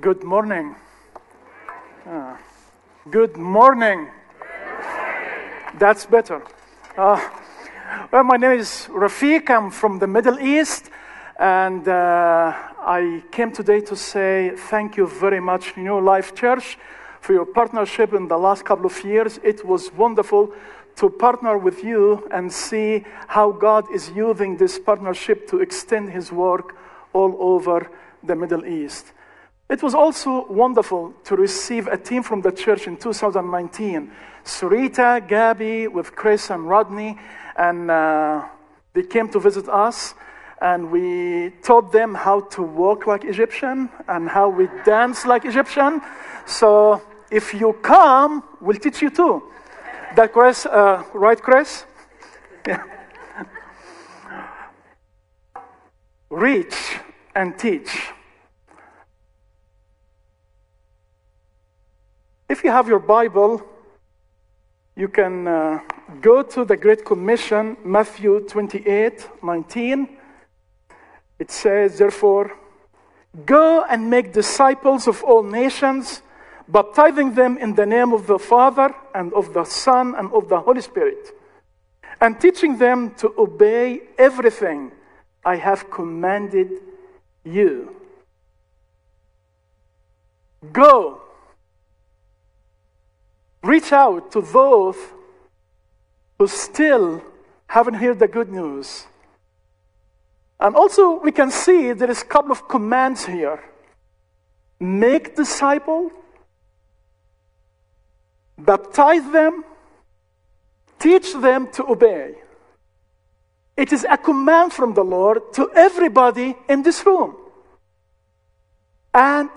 Good morning. Ah, good morning. That's better. Uh, well, my name is Rafiq. I'm from the Middle East. And uh, I came today to say thank you very much, New Life Church, for your partnership in the last couple of years. It was wonderful to partner with you and see how God is using this partnership to extend His work all over the Middle East. It was also wonderful to receive a team from the church in 2019 Sarita, Gabby, with Chris and Rodney, and uh, they came to visit us. And we taught them how to walk like Egyptian and how we dance like Egyptian. So if you come, we'll teach you too. That Chris, uh, right, Chris? Yeah. Reach and teach. If you have your Bible, you can uh, go to the Great Commission, Matthew 28 19. It says, Therefore, go and make disciples of all nations, baptizing them in the name of the Father and of the Son and of the Holy Spirit, and teaching them to obey everything I have commanded you. Go. Reach out to those who still haven't heard the good news. And also, we can see there is a couple of commands here make disciple, baptize them, teach them to obey. It is a command from the Lord to everybody in this room. And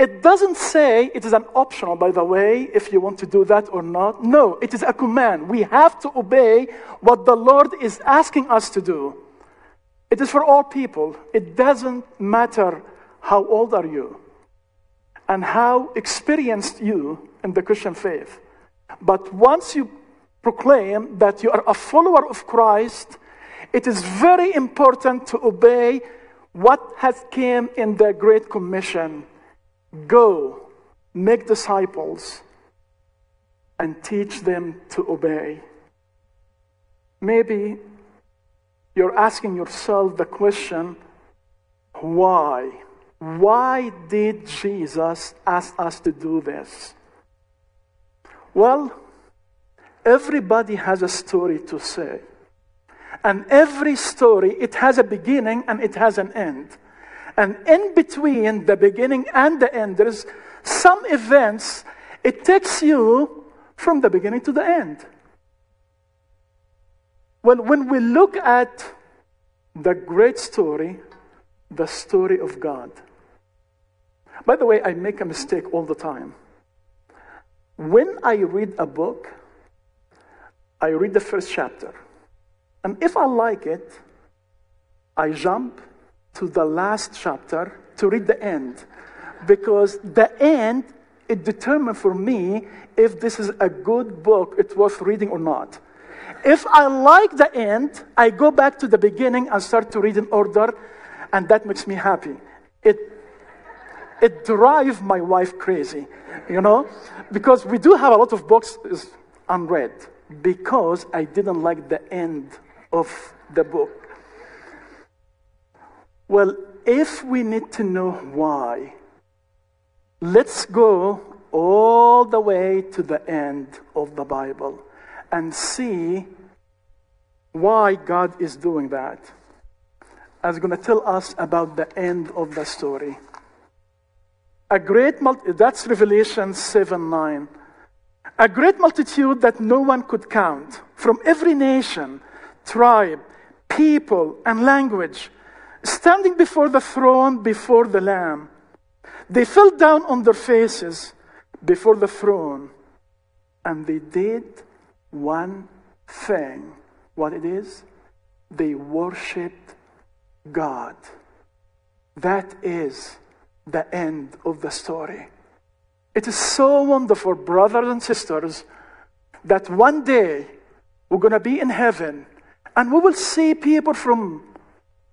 it doesn't say it is an optional, by the way, if you want to do that or not. No, it is a command. We have to obey what the Lord is asking us to do. It is for all people. It doesn't matter how old are you and how experienced you in the Christian faith. But once you proclaim that you are a follower of Christ, it is very important to obey what has came in the Great Commission. Go, make disciples, and teach them to obey. Maybe you're asking yourself the question why? Why did Jesus ask us to do this? Well, everybody has a story to say. And every story, it has a beginning and it has an end. And in between the beginning and the end, there's some events, it takes you from the beginning to the end. Well, when we look at the great story, the story of God. By the way, I make a mistake all the time. When I read a book, I read the first chapter. And if I like it, I jump to the last chapter to read the end. Because the end, it determines for me if this is a good book, it's worth reading or not. If I like the end, I go back to the beginning and start to read in order, and that makes me happy. It, it drives my wife crazy, you know, because we do have a lot of books unread because I didn't like the end of the book. Well, if we need to know why, let's go all the way to the end of the Bible and see why God is doing that. I'm going to tell us about the end of the story. A great multi- that's Revelation 7 9. A great multitude that no one could count from every nation, tribe, people, and language, standing before the throne before the Lamb. They fell down on their faces before the throne, and they did one thing. What it is? They worshiped God. That is the end of the story. It is so wonderful, brothers and sisters, that one day we're going to be in heaven and we will see people from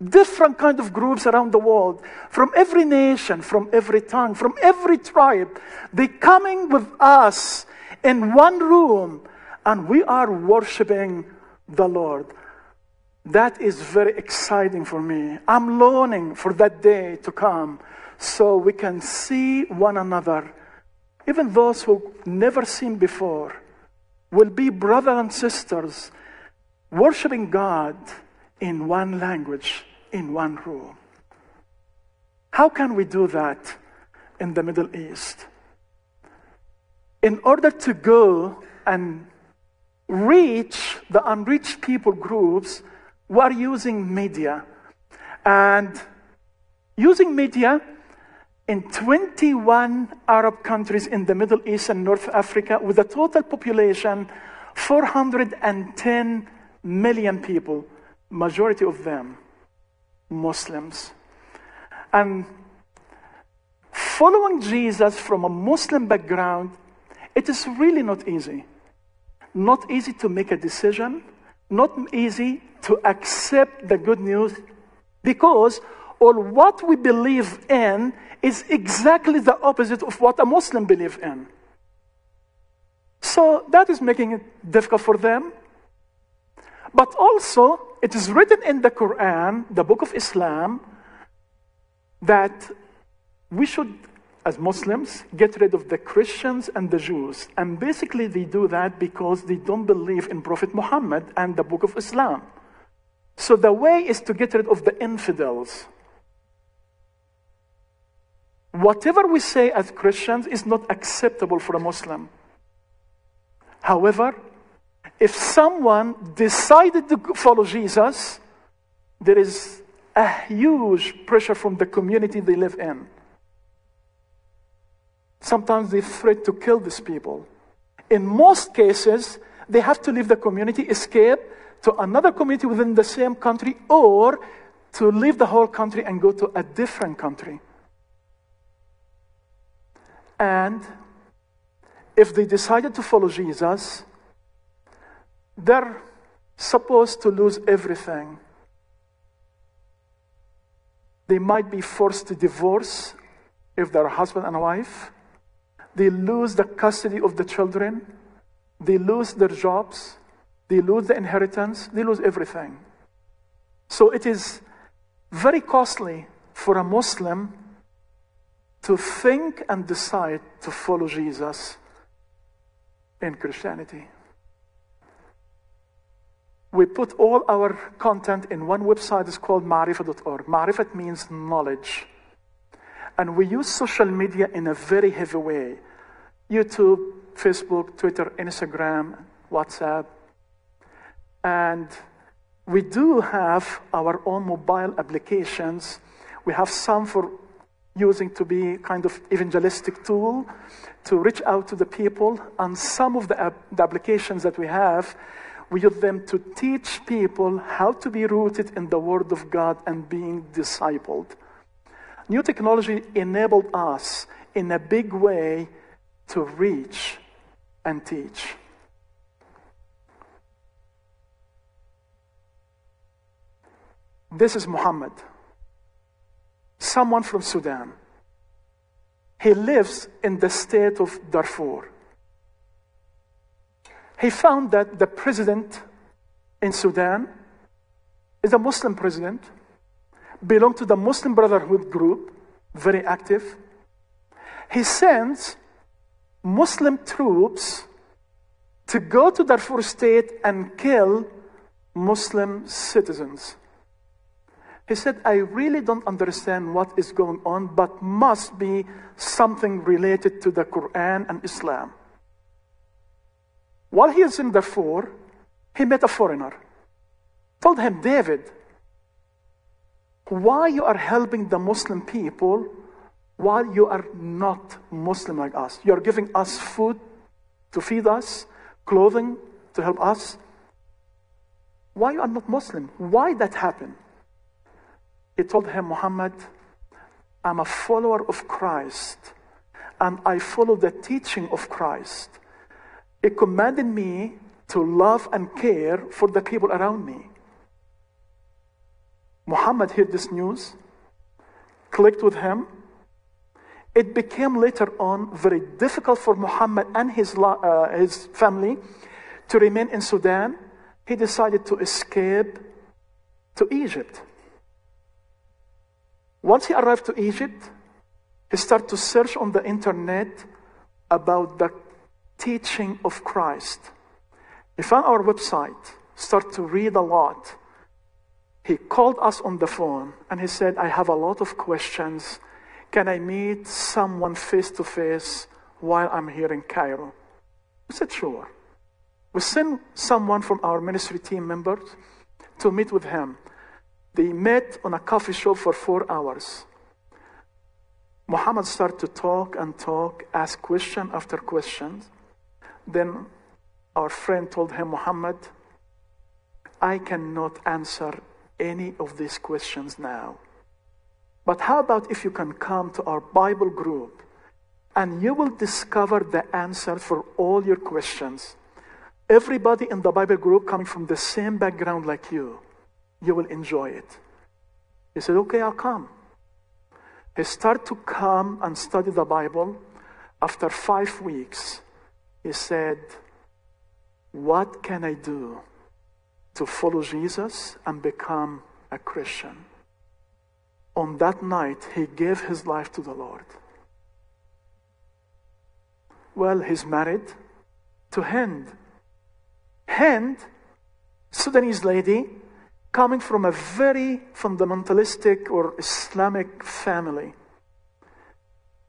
different kind of groups around the world from every nation from every tongue from every tribe they coming with us in one room and we are worshiping the lord. That is very exciting for me. I'm longing for that day to come so we can see one another. Even those who never seen before will be brothers and sisters worshiping god in one language, in one room. How can we do that in the Middle East? In order to go and reach the unreached people groups, we're using media. And using media in 21 Arab countries in the Middle East and North Africa with a total population 410 million people majority of them Muslims. And following Jesus from a Muslim background, it is really not easy. Not easy to make a decision, not easy to accept the good news because all what we believe in is exactly the opposite of what a Muslim believes in. So that is making it difficult for them. But also, it is written in the Quran, the book of Islam, that we should, as Muslims, get rid of the Christians and the Jews. And basically, they do that because they don't believe in Prophet Muhammad and the book of Islam. So the way is to get rid of the infidels. Whatever we say as Christians is not acceptable for a Muslim. However, if someone decided to follow Jesus, there is a huge pressure from the community they live in. Sometimes they threat to kill these people. In most cases, they have to leave the community, escape to another community within the same country, or to leave the whole country and go to a different country. And if they decided to follow Jesus, they're supposed to lose everything. They might be forced to divorce if they're husband and wife. They lose the custody of the children. They lose their jobs. They lose the inheritance. They lose everything. So it is very costly for a Muslim to think and decide to follow Jesus in Christianity. We put all our content in one website. It's called Ma'rifat.org. Ma'rifat means knowledge. And we use social media in a very heavy way YouTube, Facebook, Twitter, Instagram, WhatsApp. And we do have our own mobile applications. We have some for using to be kind of evangelistic tool to reach out to the people. And some of the, the applications that we have we use them to teach people how to be rooted in the Word of God and being discipled. New technology enabled us in a big way to reach and teach. This is Muhammad, someone from Sudan. He lives in the state of Darfur he found that the president in Sudan is a Muslim president, belonged to the Muslim Brotherhood group, very active. He sends Muslim troops to go to Darfur state and kill Muslim citizens. He said, I really don't understand what is going on, but must be something related to the Quran and Islam. While he is in Darfur, he met a foreigner. Told him, David, why you are helping the Muslim people while you are not Muslim like us? You are giving us food to feed us, clothing to help us. Why you are not Muslim? Why that happen? He told him, Muhammad, I'm a follower of Christ, and I follow the teaching of Christ. It commanded me to love and care for the people around me. Muhammad heard this news, clicked with him. It became later on very difficult for Muhammad and his, uh, his family to remain in Sudan. He decided to escape to Egypt. Once he arrived to Egypt, he started to search on the internet about the teaching of Christ. He found our website, started to read a lot. He called us on the phone and he said, I have a lot of questions. Can I meet someone face to face while I'm here in Cairo? We said, Sure. We sent someone from our ministry team members to meet with him. They met on a coffee shop for four hours. Muhammad started to talk and talk, ask question after question. Then our friend told him, Muhammad, I cannot answer any of these questions now. But how about if you can come to our Bible group and you will discover the answer for all your questions? Everybody in the Bible group coming from the same background like you you will enjoy it. He said, Okay, I'll come. He started to come and study the Bible. After five weeks, he said, What can I do to follow Jesus and become a Christian? On that night, he gave his life to the Lord. Well, he's married to Hind. Hind, Sudanese lady, coming from a very fundamentalistic or Islamic family.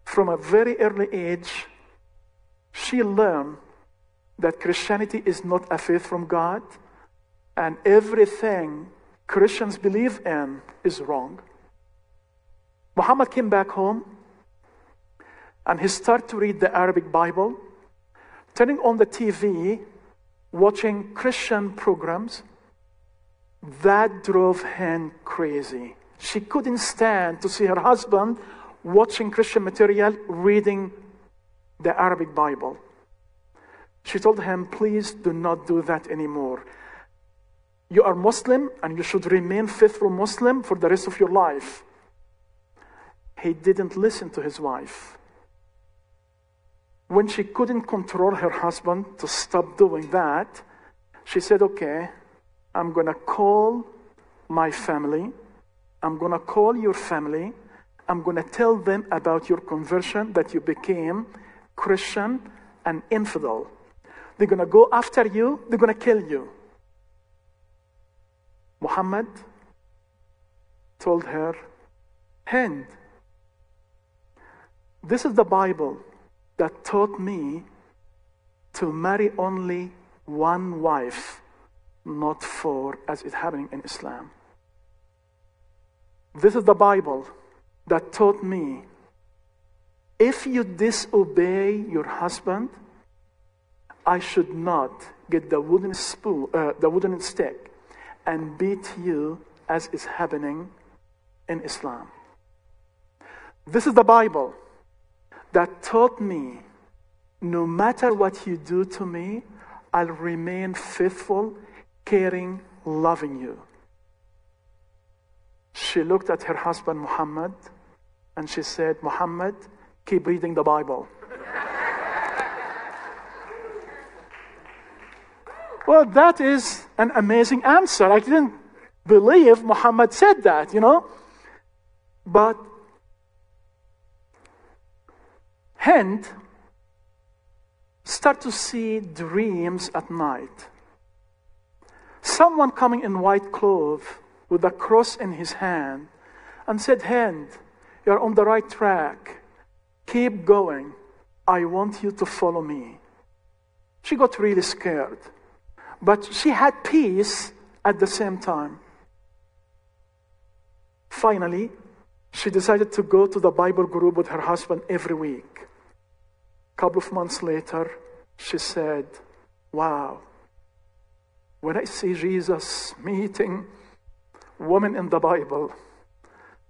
From a very early age, she learned that Christianity is not a faith from God, and everything Christians believe in is wrong. Muhammad came back home and he started to read the Arabic Bible, turning on the TV, watching Christian programs that drove Hind crazy. She couldn't stand to see her husband watching Christian material, reading the Arabic Bible. She told him, Please do not do that anymore. You are Muslim and you should remain faithful Muslim for the rest of your life. He didn't listen to his wife. When she couldn't control her husband to stop doing that, she said, Okay, I'm going to call my family. I'm going to call your family. I'm going to tell them about your conversion, that you became Christian and infidel. They're going to go after you, they're going to kill you. Muhammad told her, Hind, this is the Bible that taught me to marry only one wife not four, as is happening in Islam. This is the Bible that taught me if you disobey your husband, I should not get the wooden spoon, uh, the wooden stick, and beat you as is happening in Islam. This is the Bible that taught me no matter what you do to me, I'll remain faithful caring, loving you. She looked at her husband Muhammad and she said, Muhammad, keep reading the Bible. well, that is an amazing answer. I didn't believe Muhammad said that, you know. But Hind start to see dreams at night. Someone coming in white clothes with a cross in his hand and said, Hind, you're on the right track. Keep going. I want you to follow me. She got really scared, but she had peace at the same time. Finally, she decided to go to the Bible group with her husband every week. A couple of months later, she said, Wow, when I see Jesus meeting women in the Bible,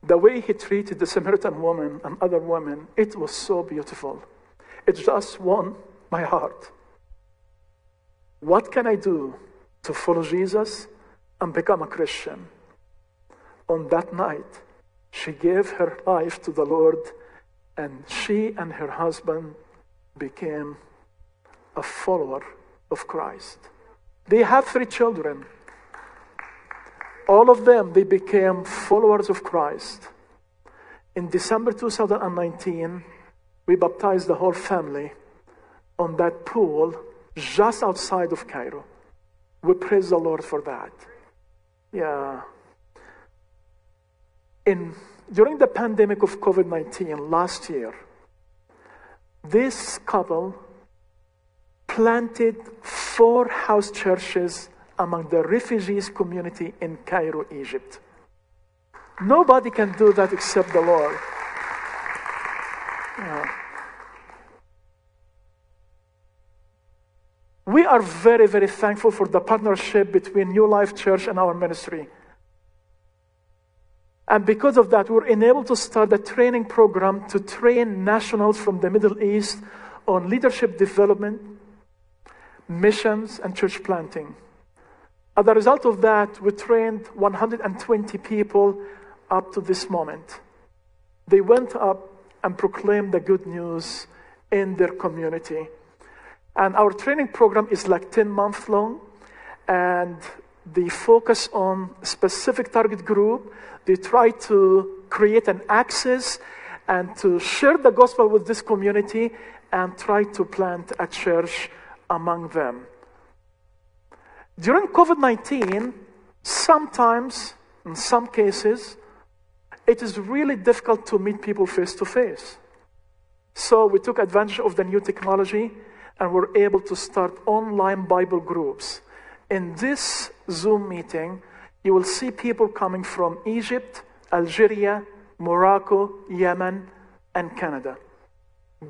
the way he treated the Samaritan woman and other women, it was so beautiful. It just won my heart. What can I do to follow Jesus and become a Christian? on that night, she gave her life to the Lord, and she and her husband became a follower of Christ. They have three children. All of them, they became followers of Christ. In December 2019, we baptized the whole family on that pool just outside of Cairo. We praise the Lord for that. Yeah. In, during the pandemic of COVID 19 last year, this couple planted four house churches among the refugees community in Cairo, Egypt. Nobody can do that except the Lord. Yeah. We are very, very thankful for the partnership between New Life Church and our ministry. And because of that, we're enabled to start a training program to train nationals from the Middle East on leadership development, missions, and church planting. As a result of that, we trained 120 people up to this moment. They went up and proclaimed the good news in their community. And our training program is like 10 months long, and they focus on specific target group. They try to create an access and to share the gospel with this community and try to plant a church among them. During COVID 19, sometimes, in some cases, it is really difficult to meet people face to face. So we took advantage of the new technology and were able to start online Bible groups. In this Zoom meeting, you will see people coming from Egypt, Algeria, Morocco, Yemen, and Canada,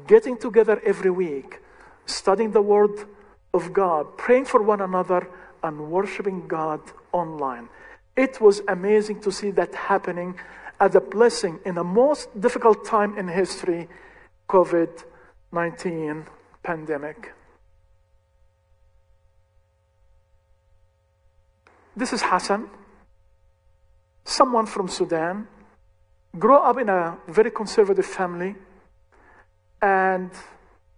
getting together every week, studying the Word of God, praying for one another, and worshiping God online. It was amazing to see that happening as a blessing in the most difficult time in history COVID 19 pandemic. This is Hassan, someone from Sudan, grew up in a very conservative family, and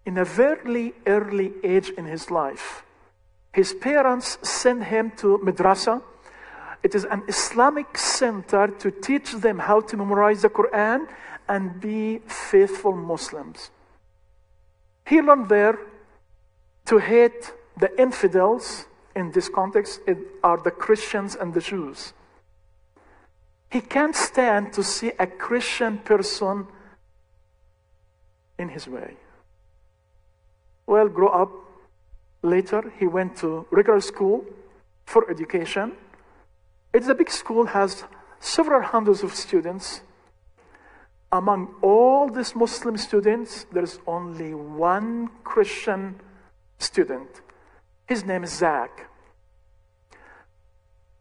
in a very early age in his life, his parents sent him to madrasa. It is an Islamic center to teach them how to memorize the Quran and be faithful Muslims. He learned there to hate the infidels in this context it are the Christians and the Jews. He can't stand to see a Christian person in his way. Well, grow up. Later, he went to regular school for education. It's a big school, has several hundreds of students. Among all these Muslim students, there's only one Christian student his name is Zach.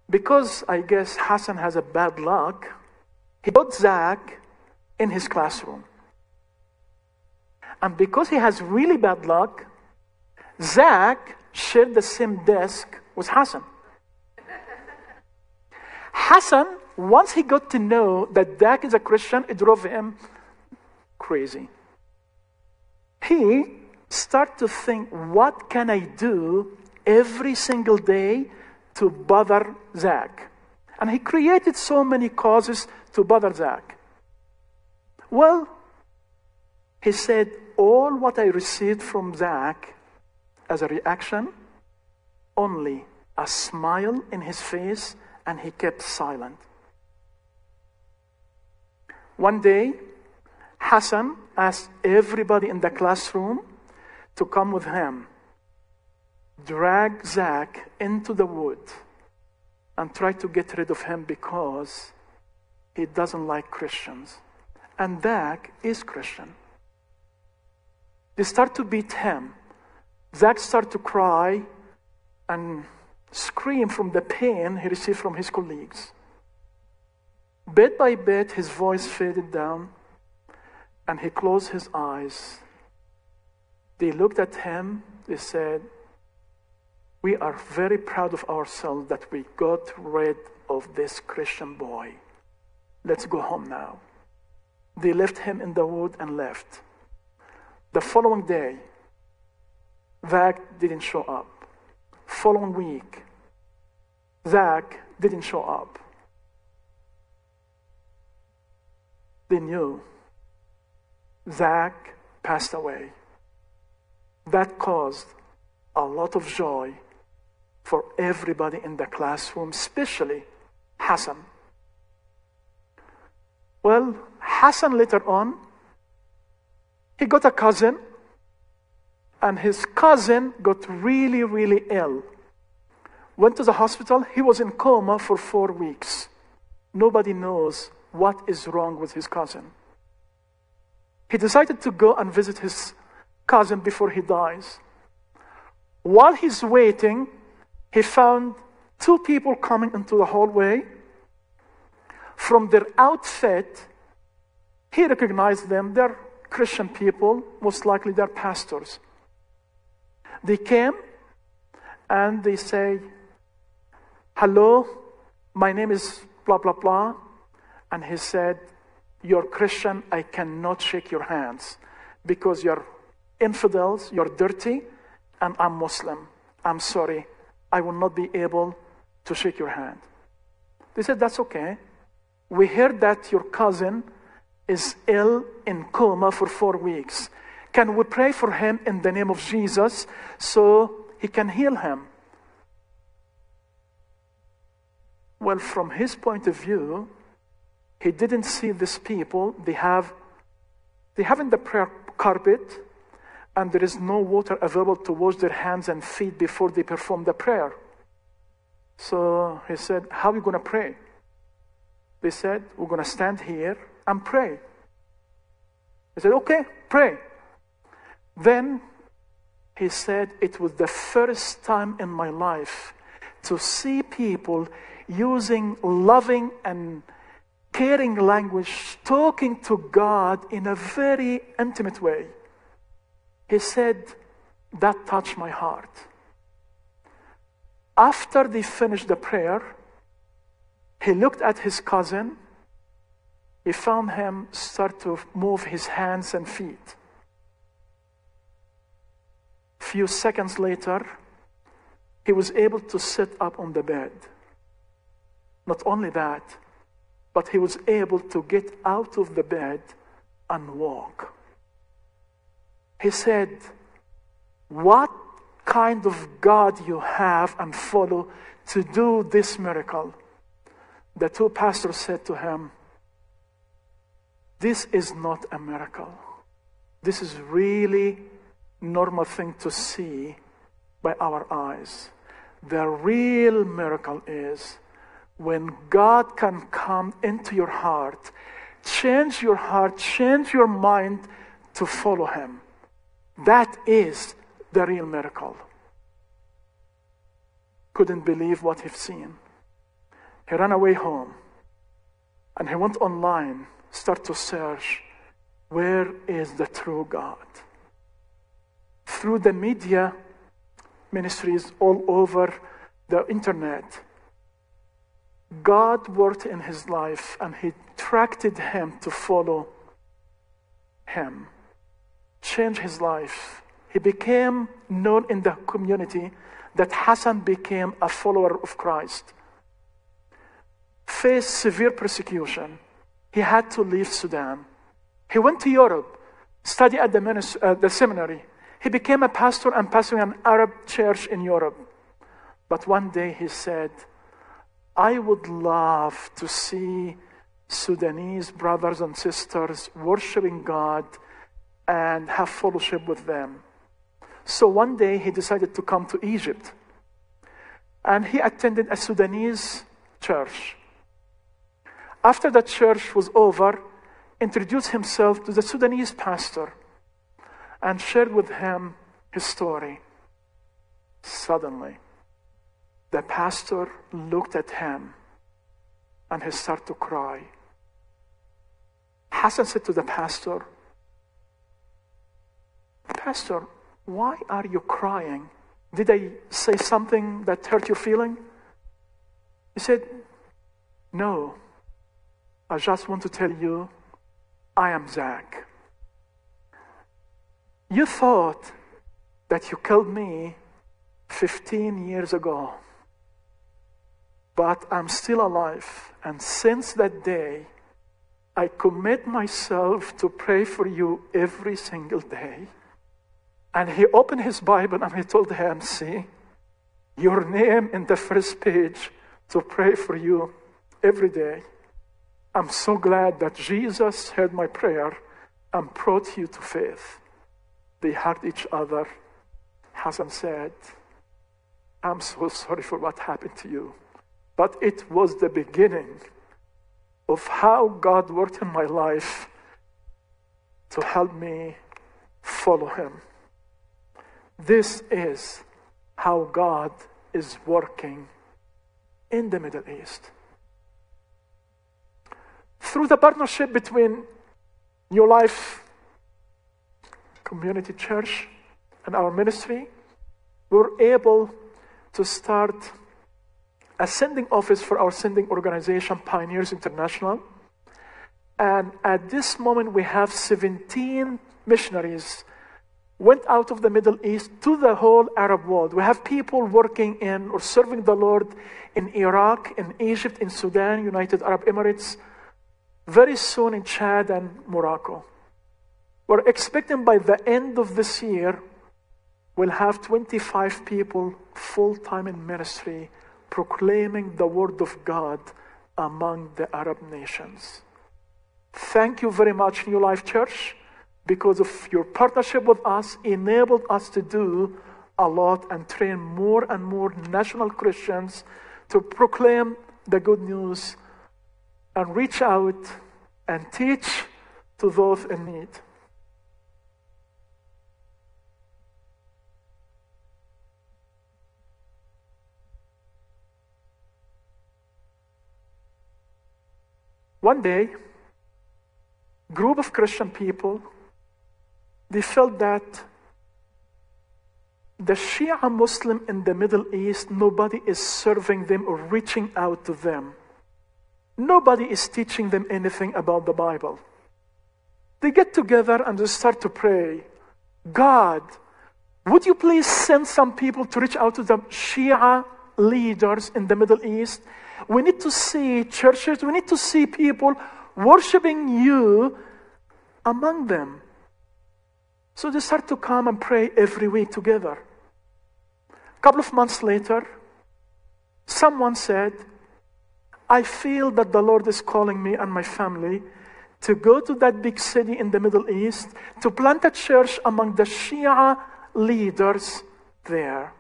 Because I guess Hassan has a bad luck, he put Zach in his classroom. And because he has really bad luck, Zach shared the same desk with Hassan. Hassan, once he got to know that Zach is a Christian, it drove him crazy. He started to think, what can I do every single day to bother Zach. And he created so many causes to bother Zach. Well, he said, All what I received from Zach as a reaction, only a smile in his face, and he kept silent. One day, Hassan asked everybody in the classroom to come with him drag Zach into the wood and try to get rid of him because he doesn't like Christians. And Zach is Christian. They start to beat him. Zach started to cry and scream from the pain he received from his colleagues. Bit by bit, his voice faded down and he closed his eyes. They looked at him, they said, we are very proud of ourselves that we got rid of this Christian boy. Let's go home now. They left him in the wood and left. The following day, Zach didn't show up. Following week, Zach didn't show up. They knew Zach passed away. That caused a lot of joy for everybody in the classroom, especially Hassan. Well, Hassan later on, he got a cousin, and his cousin got really, really ill. Went to the hospital, he was in coma for four weeks. Nobody knows what is wrong with his cousin. He decided to go and visit his cousin before he dies. While he's waiting, he found two people coming into the hallway. From their outfit, he recognized them. They're Christian people, most likely they're pastors. They came and they say, Hello, my name is blah, blah, blah. And he said, You're Christian, I cannot shake your hands because you're infidels, you're dirty, and I'm Muslim. I'm sorry, I will not be able to shake your hand. They said, That's okay. We heard that your cousin is ill in coma for four weeks. Can we pray for him in the name of Jesus so he can heal him? Well, from his point of view, he didn't see these people. They have they haven't the prayer carpet, and there is no water available to wash their hands and feet before they perform the prayer. So he said, How are going to pray? They said, We're going to stand here and pray. He said, Okay, pray. Then he said, It was the first time in my life to see people using loving and caring language, talking to God in a very intimate way. He said, That touched my heart. After they finished the prayer, he looked at his cousin. He found him start to move his hands and feet. Few seconds later, he was able to sit up on the bed. Not only that, but he was able to get out of the bed and walk. He said, What kind of God you have and follow to do this miracle? The two pastors said to him, This is not a miracle. This is really normal thing to see by our eyes. The real miracle is when God can come into your heart, change your heart, change your mind to follow Him. That is the real miracle. Couldn't believe what he'd seen. He ran away home and he went online, start to search where is the true God? Through the media ministries all over the internet, God worked in his life and he attracted him to follow him, change his life. He became known in the community that Hassan became a follower of Christ. Faced severe persecution. He had to leave Sudan. He went to Europe, studied at the, uh, the seminary. He became a pastor and pastoring an Arab church in Europe. But one day he said, I would love to see Sudanese brothers and sisters worshiping God and have fellowship with them. So one day he decided to come to Egypt. And he attended a Sudanese church. After the church was over, introduced himself to the Sudanese pastor and shared with him his story. Suddenly, the pastor looked at him and he started to cry. Hassan said to the pastor, Pastor, why are you crying? Did I say something that hurt your feeling? He said, No. I just want to tell you, I am Zach. You thought that you killed me 15 years ago, but I'm still alive. And since that day, I commit myself to pray for you every single day. And he opened his Bible and he told him, See, your name in the first page to pray for you every day. I'm so glad that Jesus heard my prayer and brought you to faith. They hurt each other. Hassan said, I'm so sorry for what happened to you. But it was the beginning of how God worked in my life to help me follow Him. This is how God is working in the Middle East. Through the partnership between New Life Community Church and our ministry, we were able to start a sending office for our sending organization, Pioneers International. And at this moment, we have 17 missionaries went out of the Middle East to the whole Arab world. We have people working in or serving the Lord in Iraq, in Egypt, in Sudan, United Arab Emirates, very soon in Chad and Morocco. We're expecting by the end of this year, we'll have 25 people full time in ministry proclaiming the word of God among the Arab nations. Thank you very much, New Life Church because of your partnership with us, enabled us to do a lot and train more and more national Christians to proclaim the good news and reach out and teach to those in need. One day, group of Christian people they felt that the Shia Muslim in the Middle East, nobody is serving them or reaching out to them. Nobody is teaching them anything about the Bible. They get together and they start to pray God, would you please send some people to reach out to the Shia leaders in the Middle East? We need to see churches, we need to see people worshiping you among them. So they start to come and pray every week together. A couple of months later, someone said, I feel that the Lord is calling me and my family to go to that big city in the Middle East to plant a church among the Shia leaders there.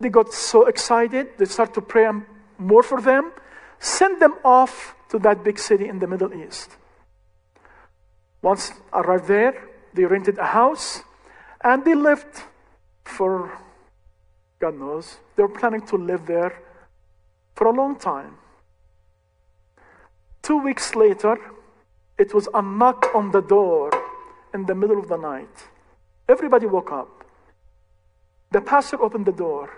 They got so excited, they start to pray more for them, send them off to that big city in the Middle East. Once arrived there, they rented a house and they lived for, God knows, they were planning to live there for a long time. Two weeks later, it was a knock on the door in the middle of the night. Everybody woke up. The pastor opened the door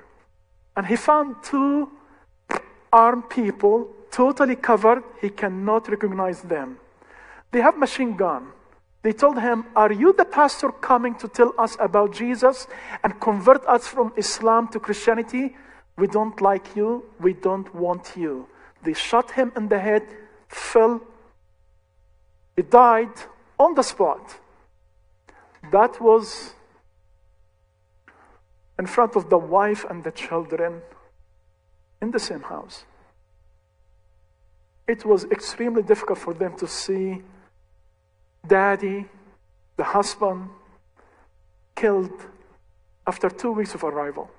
and he found two armed people totally covered. He cannot recognize them. They have machine gun. They told him, Are you the pastor coming to tell us about Jesus and convert us from Islam to Christianity? We don't like you. We don't want you. They shot him in the head, fell. He died on the spot. That was in front of the wife and the children in the same house. It was extremely difficult for them to see daddy, the husband, killed after two weeks of arrival.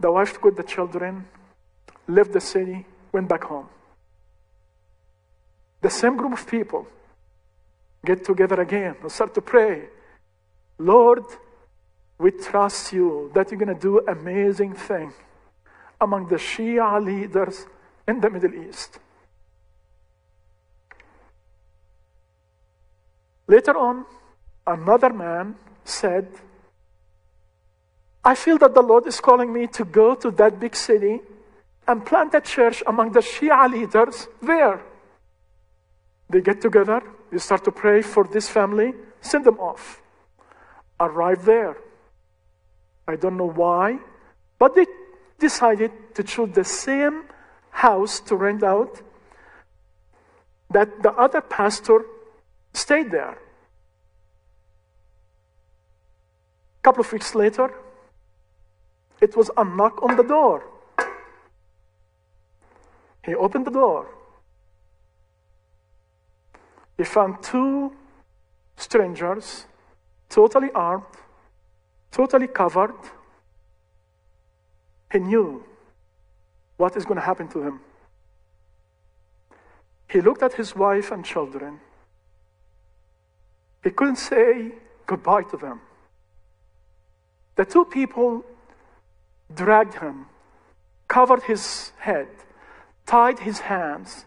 The wife took the children, left the city, went back home. The same group of people get together again and start to pray. Lord, we trust you that you're going to do amazing thing among the Shia leaders in the Middle East. Later on, another man said, I feel that the Lord is calling me to go to that big city and plant a church among the Shia leaders there. They get together, they start to pray for this family, send them off. Arrive there. I don't know why, but they decided to choose the same house to rent out that the other pastor stayed there. A couple of weeks later, it was a knock on the door. He opened the door. He found two strangers, totally armed, totally covered. He knew what is going to happen to him. He looked at his wife and children. He couldn't say goodbye to them. The two people dragged him, covered his head, tied his hands,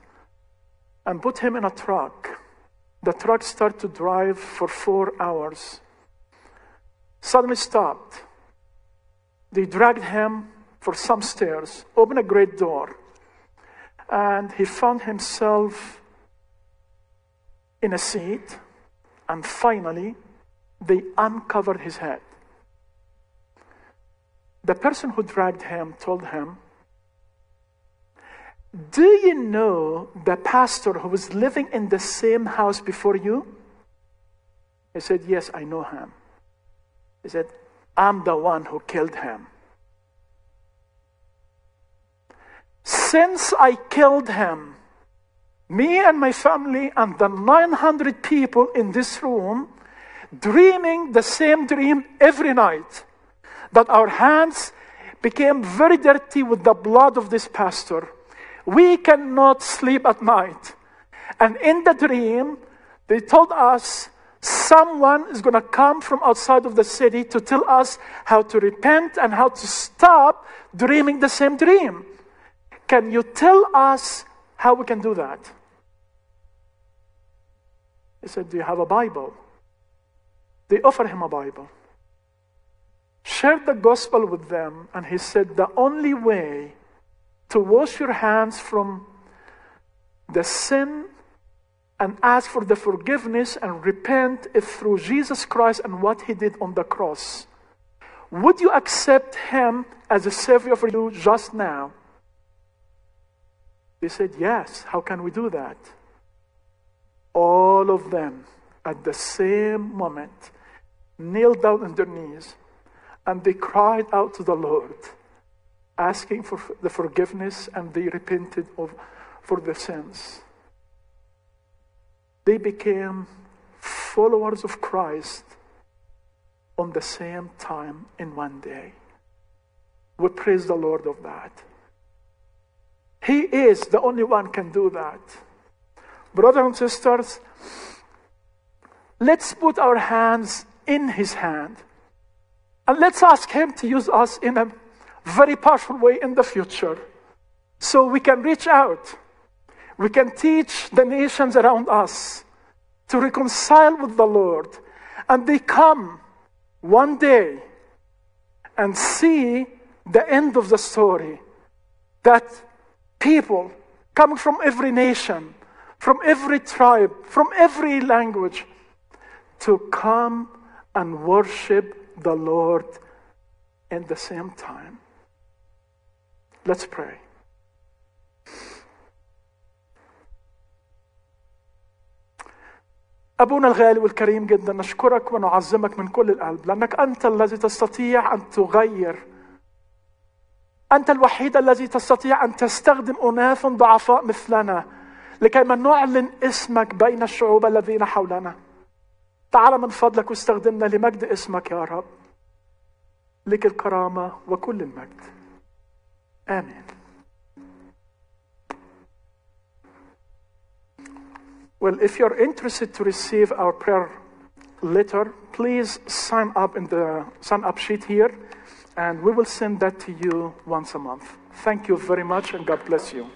and put him in a truck. The truck started to drive for four hours. Suddenly stopped. They dragged him for some stairs, opened a great door, and he found himself in a seat. And finally, they uncovered his head. The person who dragged him told him, Do you know the pastor who was living in the same house before you? He said, Yes, I know him. He said, I'm the one who killed him. Since I killed him, me and my family and the 900 people in this room dreaming the same dream every night that our hands became very dirty with the blood of this pastor. We cannot sleep at night. And in the dream, they told us someone is going to come from outside of the city to tell us how to repent and how to stop dreaming the same dream. Can you tell us how we can do that? He said, Do you have a Bible? They offered him a Bible shared the gospel with them, and he said, The only way to wash your hands from the sin and ask for the forgiveness and repent is through Jesus Christ and what he did on the cross. Would you accept him as a savior for you just now? They said, Yes. How can we do that? All of them at the same moment kneeled down on their knees and they cried out to the Lord, asking for the forgiveness, and they repented of, for their sins. They became followers of Christ on the same time in one day. We praise the Lord of that. He is the only one can do that. Brothers and sisters, let's put our hands in his hand and let's ask Him to use us in a very powerful way in the future so we can reach out. We can teach the nations around us to reconcile with the Lord. And they come one day and see the end of the story that people coming from every nation, from every tribe, from every language, to come and worship the Lord at the same time. Let's pray. أبونا الغالي والكريم جدا نشكرك ونعظمك من كل القلب لأنك أنت الذي تستطيع أن تغير. أنت الوحيد الذي تستطيع أن تستخدم أناس ضعفاء مثلنا لكي ما نعلن اسمك بين الشعوب الذين حولنا. تعال من فضلك واستخدمنا لمجد اسمك يا رب. لك الكرامة وكل المجد. آمين. Well, if you're interested to receive our prayer letter, please sign up in the sign up sheet here, and we will send that to you once a month. Thank you very much, and God bless you.